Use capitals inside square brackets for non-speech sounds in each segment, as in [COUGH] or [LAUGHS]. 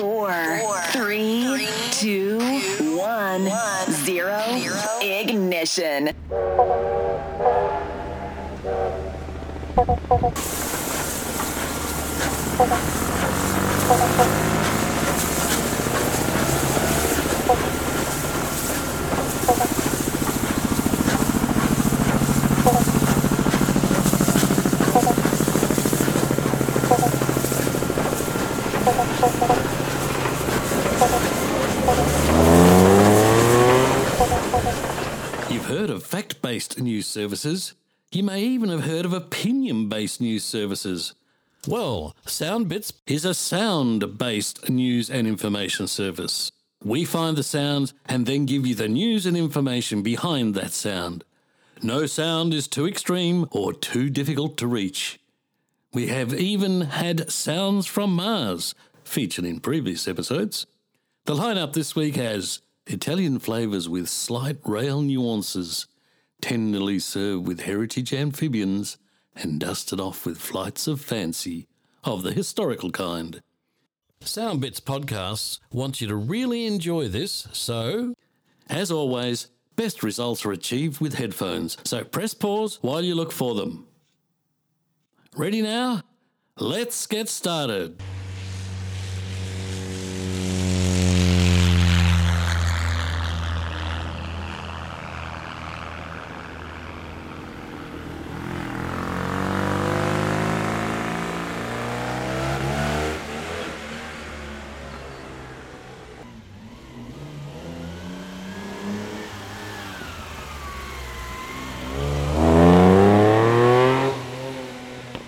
Four, three, two, one, zero. Ignition. [LAUGHS] You've heard of fact based news services. You may even have heard of opinion based news services. Well, SoundBits is a sound based news and information service. We find the sounds and then give you the news and information behind that sound. No sound is too extreme or too difficult to reach. We have even had sounds from Mars featured in previous episodes. The lineup this week has Italian flavours with slight rail nuances, tenderly served with heritage amphibians, and dusted off with flights of fancy of the historical kind. Soundbits podcasts want you to really enjoy this, so, as always, best results are achieved with headphones, so press pause while you look for them. Ready now? Let's get started.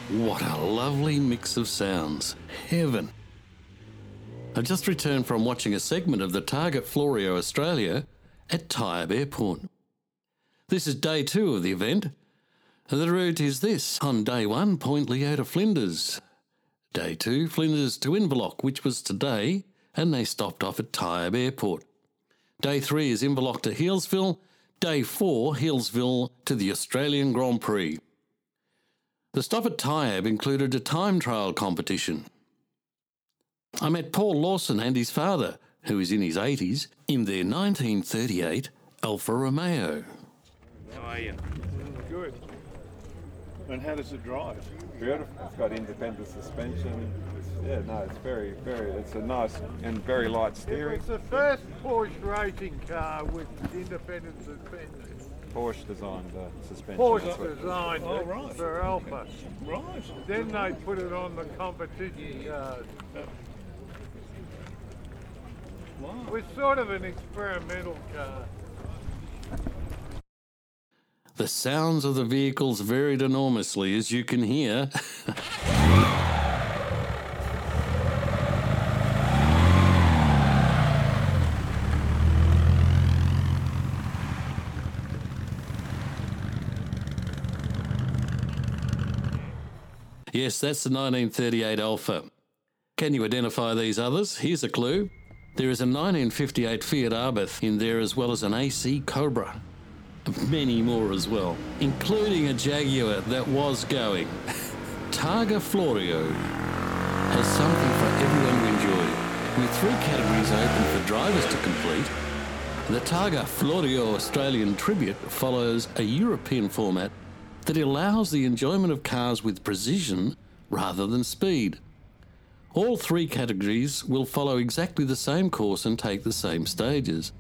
What a lovely mix of sounds. Heaven. I've just returned from watching a segment of the Targa Florio Australia at Tyabb Airport. This is day two of the event. The route is this. On day one, Point Leo to Flinders. Day two, Flinders to Inverloch, which was today, and they stopped off at Tyabb Airport. Day three is Inverloch to Healesville. Day four, Healesville to the Australian Grand Prix. The stop at Tyabb included a time trial competition. I met Paul Lawson and his father, who is in his 80s, in their 1938 Alfa Romeo. How are you? Good. And how does it drive? Beautiful. It's got independent suspension. It's, yeah, no, it's very, very. It's a nice and very light steering. It's the first Porsche racing car with independent suspension. Porsche designed uh, suspension. Porsche that's what- designed Oh, it right. for Alfa. Right. Then they put it on the competition cars. Wow. It was sort of an experimental car. The sounds of the vehicles varied enormously, as you can hear. [LAUGHS] yes, that's the 1938 Alfa. Can you identify these others? Here's a clue. There is a 1958 Fiat Abarth in there as well as an AC Cobra. Many more as well, including a Jaguar that was going. [LAUGHS] Targa Florio has something for everyone to enjoy. With three categories open for drivers to complete, the Targa Florio Australian Tribute follows a European format that allows the enjoyment of cars with precision rather than speed. All three categories will follow exactly the same course and take the same stages.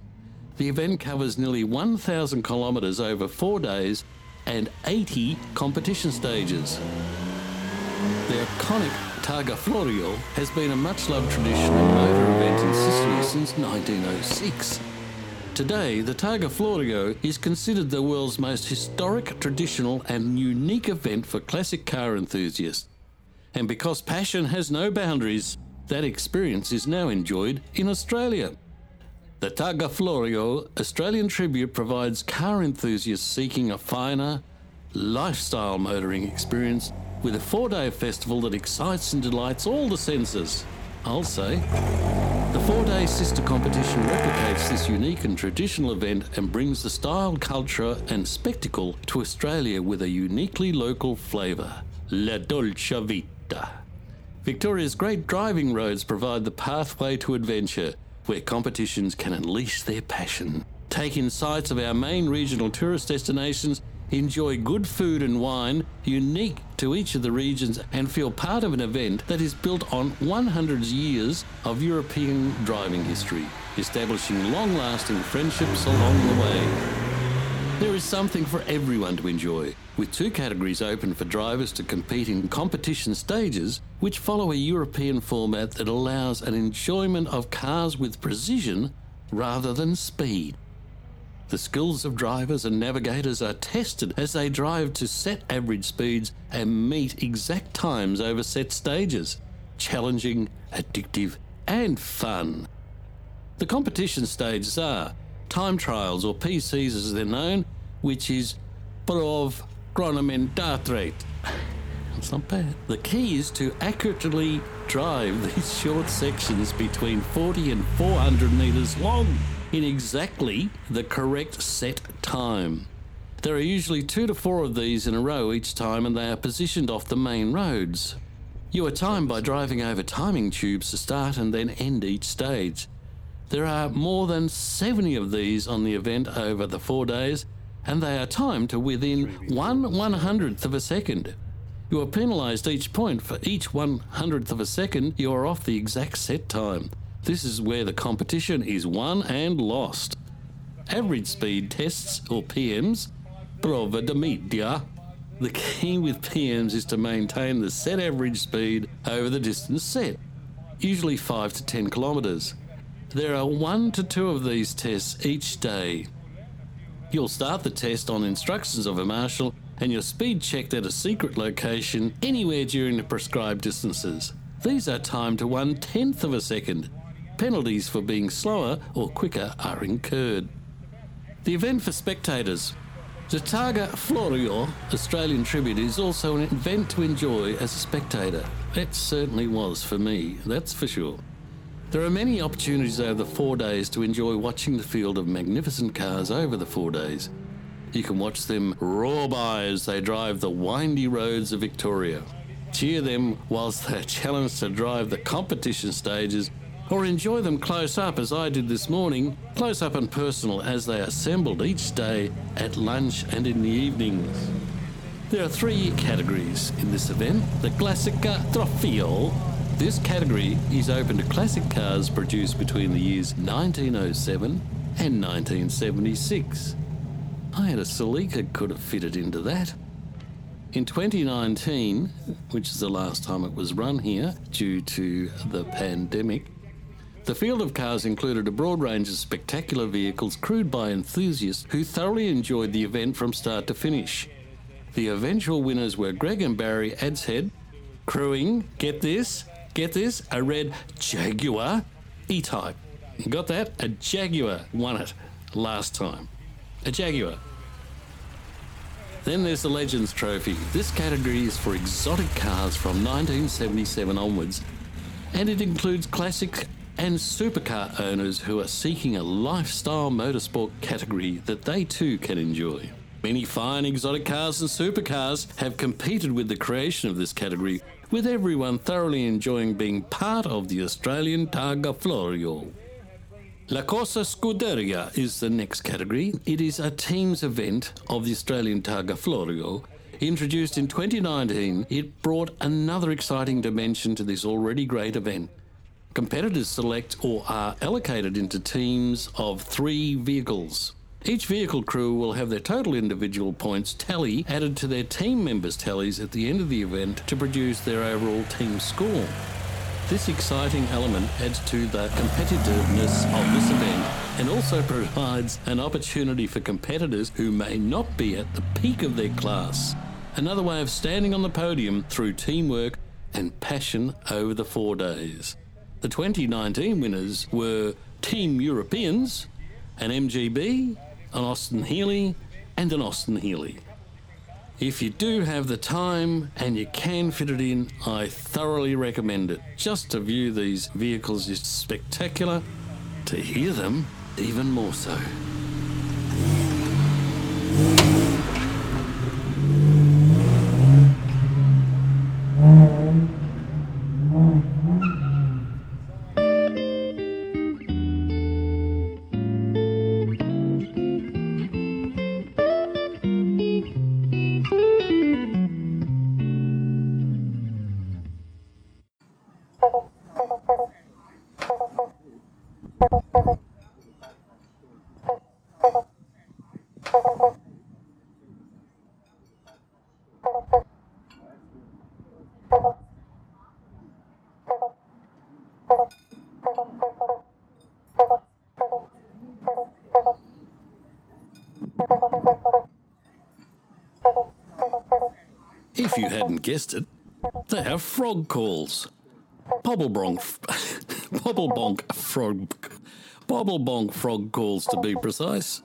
The event covers nearly 1,000 kilometres over four days and 80 competition stages. The iconic Targa Florio has been a much loved traditional motor event in Sicily since 1906. Today, the Targa Florio is considered the world's most historic, traditional, and unique event for classic car enthusiasts. And because passion has no boundaries, that experience is now enjoyed in Australia. The Targa Florio Australian Tribute provides car enthusiasts seeking a finer, lifestyle motoring experience with a four day festival that excites and delights all the senses. I'll say. The four day sister competition replicates this unique and traditional event and brings the style, culture, and spectacle to Australia with a uniquely local flavour La Dolce Vita. Victoria's great driving roads provide the pathway to adventure, where competitions can unleash their passion. Take in sights of our main regional tourist destinations, enjoy good food and wine unique to each of the regions, and feel part of an event that is built on 100 years of European driving history, establishing long lasting friendships along the way. There is something for everyone to enjoy, with two categories open for drivers to compete in competition stages, which follow a European format that allows an enjoyment of cars with precision rather than speed. The skills of drivers and navigators are tested as they drive to set average speeds and meet exact times over set stages. Challenging, addictive, and fun. The competition stages are time trials, or PCs as they're known, which is Prov Chronometrate. It's not bad. The key is to accurately drive [LAUGHS] these short sections between 40 and 400 metres long in exactly the correct set time. There are usually two to four of these in a row each time, and they are positioned off the main roads. You are timed by driving over timing tubes to start and then end each stage. There are more than 70 of these on the event over the four days, and they are timed to within one one hundredth of a second. You are penalised each point for each one hundredth of a second you are off the exact set time. This is where the competition is won and lost. Average speed tests, or PMs, prova de media. The key with PMs is to maintain the set average speed over the distance set, usually 5 to 10 kilometres. There are one to two of these tests each day. You'll start the test on instructions of a marshal and your speed checked at a secret location anywhere during the prescribed distances. These are timed to one tenth of a second. Penalties for being slower or quicker are incurred. The event for spectators. The Targa Florio Australian Tribute is also an event to enjoy as a spectator. It certainly was for me, that's for sure. There are many opportunities over the four days to enjoy watching the field of magnificent cars over the four days. You can watch them roar by as they drive the windy roads of Victoria. Cheer them whilst they're [LAUGHS] challenged to drive the competition stages, or enjoy them close up as I did this morning, close up and personal as they assembled each day at lunch and in the evenings. There are three categories in this event the Classica Trofeo, this category is open to classic cars produced between the years 1907 and 1976. I had a Celica could have fitted into that. In 2019, which is the last time it was run here due to the pandemic, the field of cars included a broad range of spectacular vehicles crewed by enthusiasts who thoroughly enjoyed the event from start to finish. The eventual winners were Greg and Barry Adshead, crewing, get this, Get this, a red Jaguar E-Type. You got that? A Jaguar won it last time. A Jaguar. Then there's the Legends Trophy. This category is for exotic cars from 1977 onwards, and it includes classic and supercar owners who are seeking a lifestyle motorsport category that they too can enjoy. Many fine exotic cars and supercars have competed with the creation of this category, with everyone thoroughly enjoying being part of the Australian Targa Florio. La Corsa Scuderia is the next category. It is a team's event of the Australian Targa Florio. Introduced in 2019, it brought another exciting dimension to this already great event. Competitors select or are allocated into teams of three vehicles. Each vehicle crew will have their total individual points tally added to their team members' tallies at the end of the event to produce their overall team score. This exciting element adds to the competitiveness of this event and also provides an opportunity for competitors who may not be at the peak of their class. Another way of standing on the podium through teamwork and passion over the four days. The 2019 winners were Team Europeans, an MGB, an Austin Healey, and an Austin Healey. If you do have the time and you can fit it in, I thoroughly recommend it. Just to view these vehicles is spectacular, to hear them, even more so. If you hadn't guessed it, they have frog calls. Pobblebonk, [LAUGHS] pobblebonk frog, pobblebonk frog calls to be precise.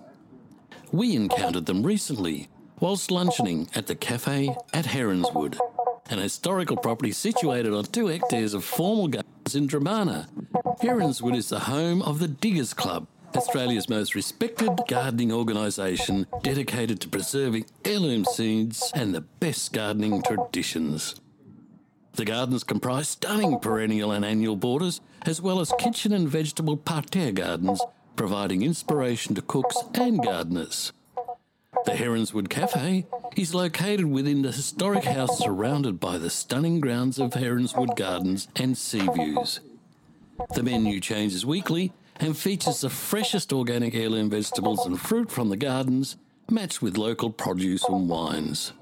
We encountered them recently whilst luncheoning at the cafe at Heronswood, an historical property situated on two hectares of formal gardens in Dromana. Heronswood is the home of the Diggers Club, Australia's most respected gardening organisation dedicated to preserving heirloom seeds and the best gardening traditions. The gardens comprise stunning perennial and annual borders, as well as kitchen and vegetable parterre gardens, providing inspiration to cooks and gardeners. The Heronswood Cafe is located within the historic house surrounded by the stunning grounds of Heronswood Gardens and sea views. The menu changes weekly and features the freshest organic heirloom vegetables and fruit from the gardens, matched with local produce and wines.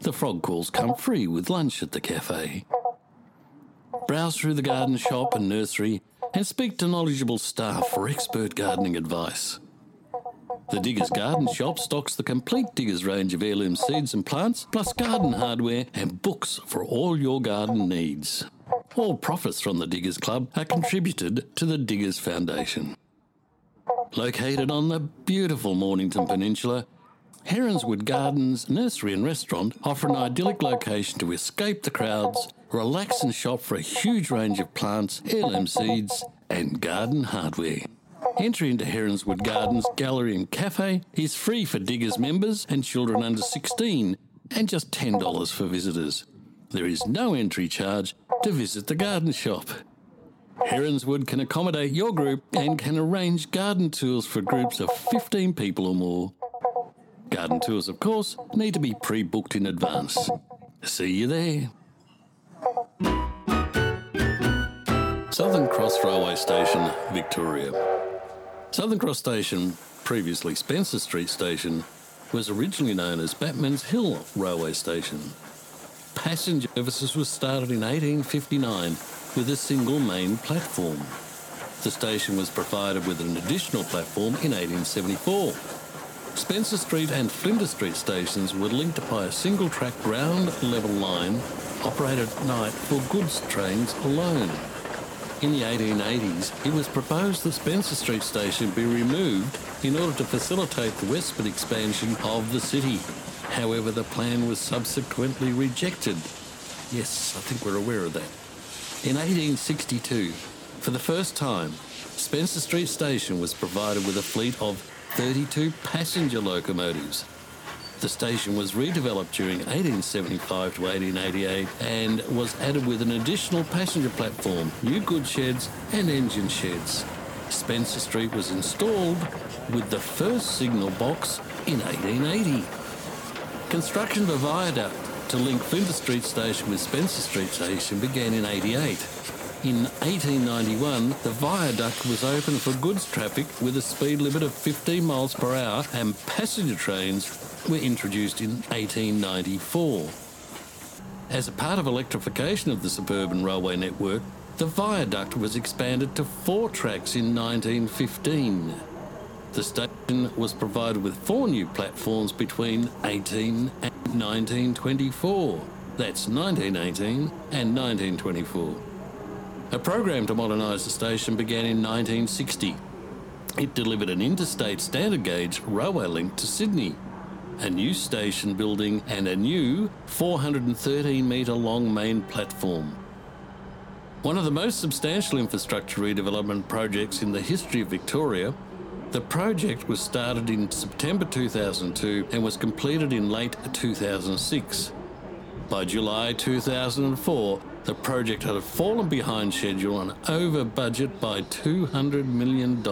The frog calls come free with lunch at the cafe. Browse through the garden shop and nursery and speak to knowledgeable staff for expert gardening advice. The Diggers Garden Shop stocks the complete Diggers range of heirloom seeds and plants, plus garden hardware and books for all your garden needs. All profits from the Diggers Club are contributed to the Diggers Foundation. Located on the beautiful Mornington Peninsula, Heronswood Gardens Nursery and Restaurant offer an idyllic location to escape the crowds, relax and shop for a huge range of plants, heirloom seeds, and garden hardware. Entry into Heronswood Gardens Gallery and Cafe is free for Diggers members and children under 16 and just $10 for visitors. There is no entry charge to visit the garden shop. Heronswood can accommodate your group and can arrange garden tours for groups of 15 people or more. Garden tours, of course, need to be pre booked in advance. See you there. Southern Cross Railway Station, Victoria. Southern Cross Station, previously Spencer Street Station, was originally known as Batman's Hill Railway Station. Passenger services were started in 1859 with a single main platform. The station was provided with an additional platform in 1874. Spencer Street and Flinders Street stations were linked by a single track ground level line operated at night for goods trains alone. In the 1880s, it was proposed the Spencer Street station be removed in order to facilitate the westward expansion of the city. However, the plan was subsequently rejected. Yes, I think we're aware of that. In 1862, for the first time, Spencer Street Station was provided with a fleet of 32 passenger locomotives. The station was redeveloped during 1875 to 1888 and was added with an additional passenger platform, new goods sheds, and engine sheds. Spencer Street was installed with the first signal box in 1880. Construction of a viaduct to link Flinders Street Station with Spencer Street Station began in 88. In 1891, the viaduct was opened for goods traffic with a speed limit of 15 miles per hour and passenger trains were introduced in 1894. As a part of electrification of the suburban railway network, the viaduct was expanded to four tracks in 1915. The station was provided with four new platforms between 18 and 1924. That's 1918 and 1924. A program to modernise the station began in 1960. It delivered an interstate standard gauge railway link to Sydney, a new station building, and a new 413 metre long main platform. One of the most substantial infrastructure redevelopment projects in the history of Victoria, the project was started in September 2002 and was completed in late 2006. By July 2004, the project had fallen behind schedule and over budget by $200 million.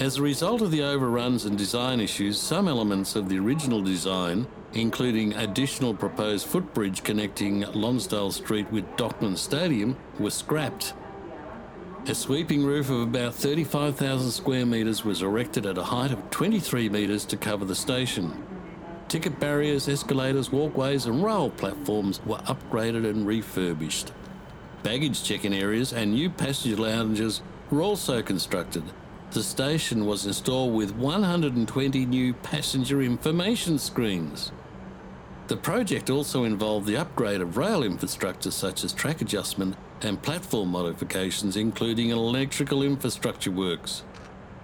As a result of the overruns and design issues, some elements of the original design, including additional proposed footbridge connecting Lonsdale Street with Docklands Stadium, were scrapped. A sweeping roof of about 35,000 square metres was erected at a height of 23 metres to cover the station. Ticket barriers, escalators, walkways, and rail platforms were upgraded and refurbished. Baggage check-in areas and new passenger lounges were also constructed. The station was installed with 120 new passenger information screens. The project also involved the upgrade of rail infrastructure such as track adjustment and platform modifications, including electrical infrastructure works.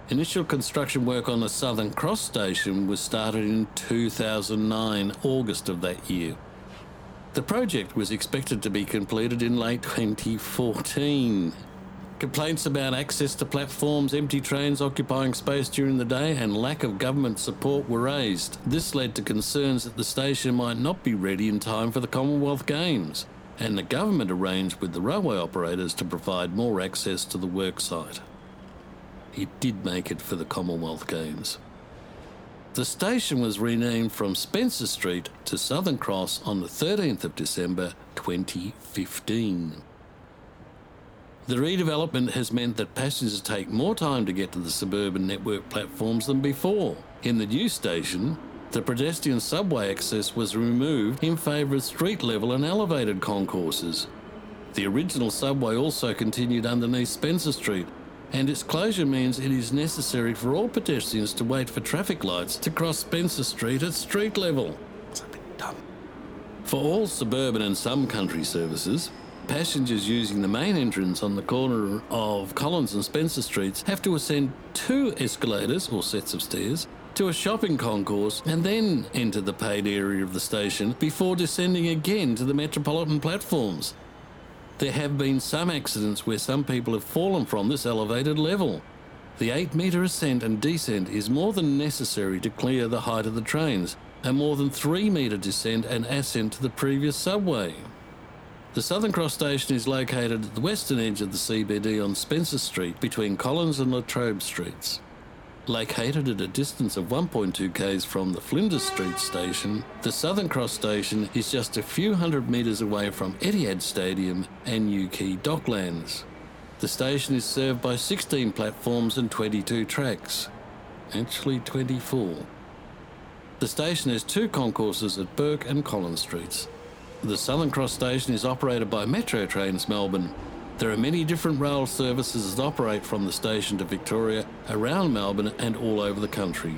Initial construction work on the Southern Cross station was started in 2009, August of that year. The project was expected to be completed in late 2014. Complaints about access to platforms, empty trains occupying space during the day, and lack of government support were raised. This led to concerns that the station might not be ready in time for the Commonwealth Games, and the government arranged with the railway operators to provide more access to the worksite it did make it for the Commonwealth Games. The station was renamed from Spencer Street to Southern Cross on the 13th of December 2015. The redevelopment has meant that passengers take more time to get to the suburban network platforms than before. In the new station, the pedestrian subway access was removed in favour of street level and elevated concourses. The original subway also continued underneath Spencer Street, and its closure means it is necessary for all pedestrians to wait for traffic lights to cross Spencer Street at street level. It's a bit dumb. For all suburban and some country services, passengers using the main entrance on the corner of Collins and Spencer Streets have to ascend two escalators or sets of stairs to a shopping concourse and then enter the paid area of the station before descending again to the metropolitan platforms. There have been some accidents where some people have fallen from this elevated level. The 8 metre ascent and descent is more than necessary to clear the height of the trains, and more than 3 metre descent and ascent to the previous subway. The Southern Cross station is located at the western edge of the CBD on Spencer Street between Collins and Latrobe Streets. Located at a distance of 1.2 k's from the Flinders Street station, the Southern Cross station is just a few hundred metres away from Etihad Stadium and Newquay Docklands. The station is served by 16 platforms and 22 tracks. Actually, 24. The station has two concourses at Bourke and Collins Streets. The Southern Cross station is operated by Metro Trains Melbourne there are many different rail services that operate from the station to Victoria, around Melbourne, and all over the country.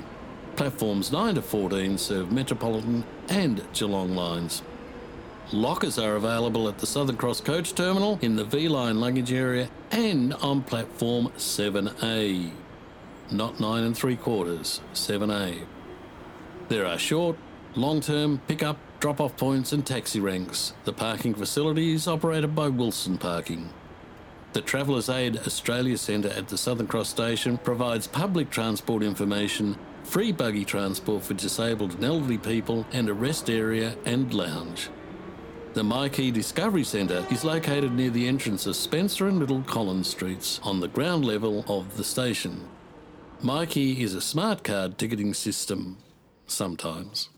Platforms 9 to 14 serve Metropolitan and Geelong lines. Lockers are available at the Southern Cross Coach Terminal in the V/Line luggage area and on platform 7A. Not 9 and 3 quarters, 7A. There are short, long term pick-up, drop off points and taxi ranks. The parking facility is operated by Wilson Parking. The Travellers Aid Australia Centre at the Southern Cross Station provides public transport information, free buggy transport for disabled and elderly people, and a rest area and lounge. The Myki Discovery Centre is located near the entrance of Spencer and Little Collins Streets on the ground level of the station. Myki is a smart card ticketing system, sometimes.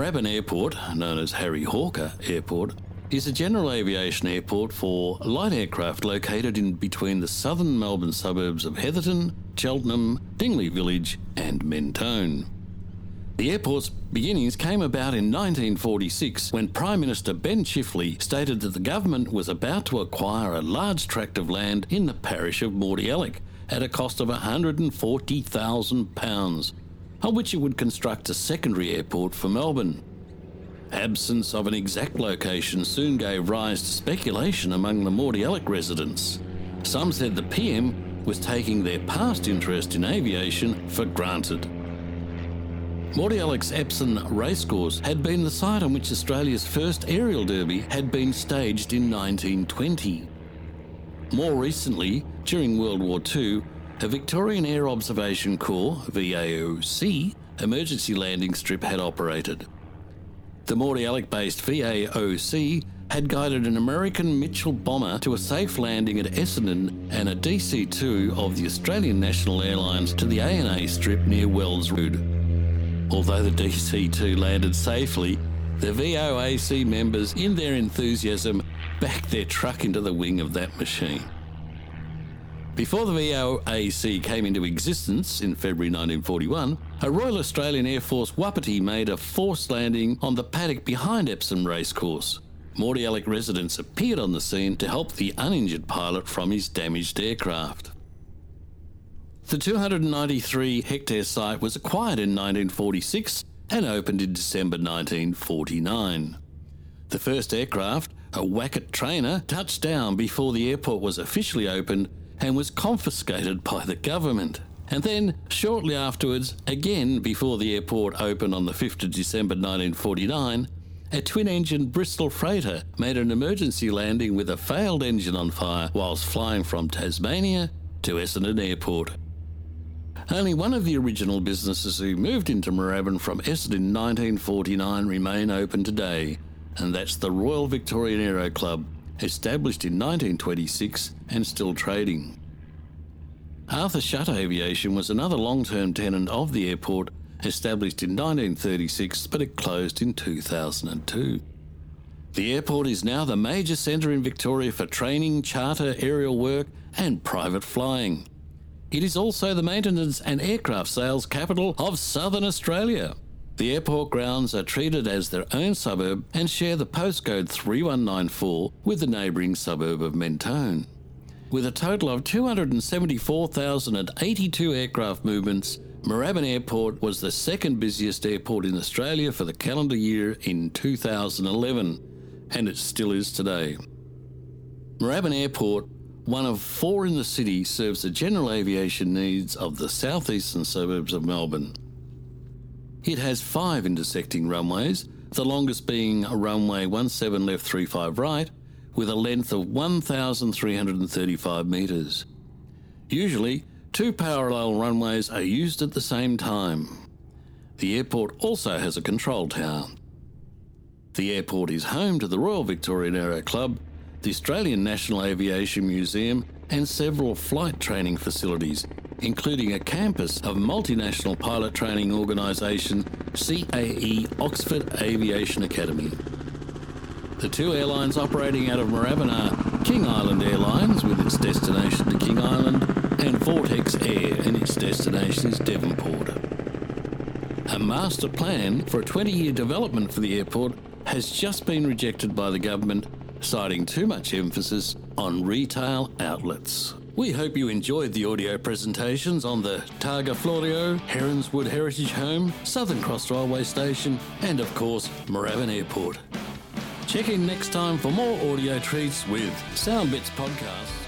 Moorabbin Airport, known as Harry Hawker Airport, is a general aviation airport for light aircraft located in between the southern Melbourne suburbs of Heatherton, Cheltenham, Dingley Village, and Mentone. The airport's beginnings came about in 1946 when Prime Minister Ben Chifley stated that the government was about to acquire a large tract of land in the parish of Mordialloc at a cost of £140,000 on which it would construct a secondary airport for Melbourne. Absence of an exact location soon gave rise to speculation among the Mordialloc residents. Some said the PM was taking their past interest in aviation for granted. Mordialloc's Epsom Racecourse had been the site on which Australia's first aerial derby had been staged in 1920. More recently, during World War II, a Victorian Air Observation Corps, VAOC, emergency landing strip had operated. The Mordialloc based VAOC had guided an American Mitchell bomber to a safe landing at Essendon and a DC 2 of the Australian National Airlines to the ANA strip near Wells Road. Although the DC 2 landed safely, the VOAC members, in their enthusiasm, backed their truck into the wing of that machine. Before the VOAC came into existence in February 1941, a Royal Australian Air Force Wapiti made a forced landing on the paddock behind Epsom Racecourse. Mordialloc residents appeared on the scene to help the uninjured pilot from his damaged aircraft. The 293 hectare site was acquired in 1946 and opened in December 1949. The first aircraft, a Wackett trainer, touched down before the airport was officially opened and was confiscated by the government. And then, shortly afterwards, again before the airport opened on the 5th of December 1949, a twin engine Bristol freighter made an emergency landing with a failed engine on fire whilst flying from Tasmania to Essendon Airport. Only one of the original businesses who moved into Moorabbin from Essendon in 1949 remain open today, and that's the Royal Victorian Aero Club, established in 1926 and still trading. Arthur Shutter Aviation was another long term tenant of the airport, established in 1936, but it closed in 2002. The airport is now the major centre in Victoria for training, charter, aerial work, and private flying. It is also the maintenance and aircraft sales capital of southern Australia. The airport grounds are treated as their own suburb and share the postcode 3194 with the neighbouring suburb of Mentone. With a total of 274,082 aircraft movements, Moorabbin Airport was the second busiest airport in Australia for the calendar year in 2011, and it still is today. Moorabbin Airport one of four in the city serves the general aviation needs of the southeastern suburbs of Melbourne. It has five intersecting runways, the longest being runway 17 left 35 right, with a length of 1,335 metres. Usually, two parallel runways are used at the same time. The airport also has a control tower. The airport is home to the Royal Victorian Aero Club the Australian National Aviation Museum, and several flight training facilities, including a campus of multinational pilot training organisation CAE Oxford Aviation Academy. The two airlines operating out of Moorabbin are King Island Airlines with its destination to King Island and Vortex Air and its destination is Devonport. A master plan for a 20 year development for the airport has just been rejected by the government citing too much emphasis on retail outlets. We hope you enjoyed the audio presentations on the Targa Florio, Heronswood Heritage Home, Southern Cross Railway Station, and of course, Moorabbin Airport. Check in next time for more audio treats with Soundbits Podcast.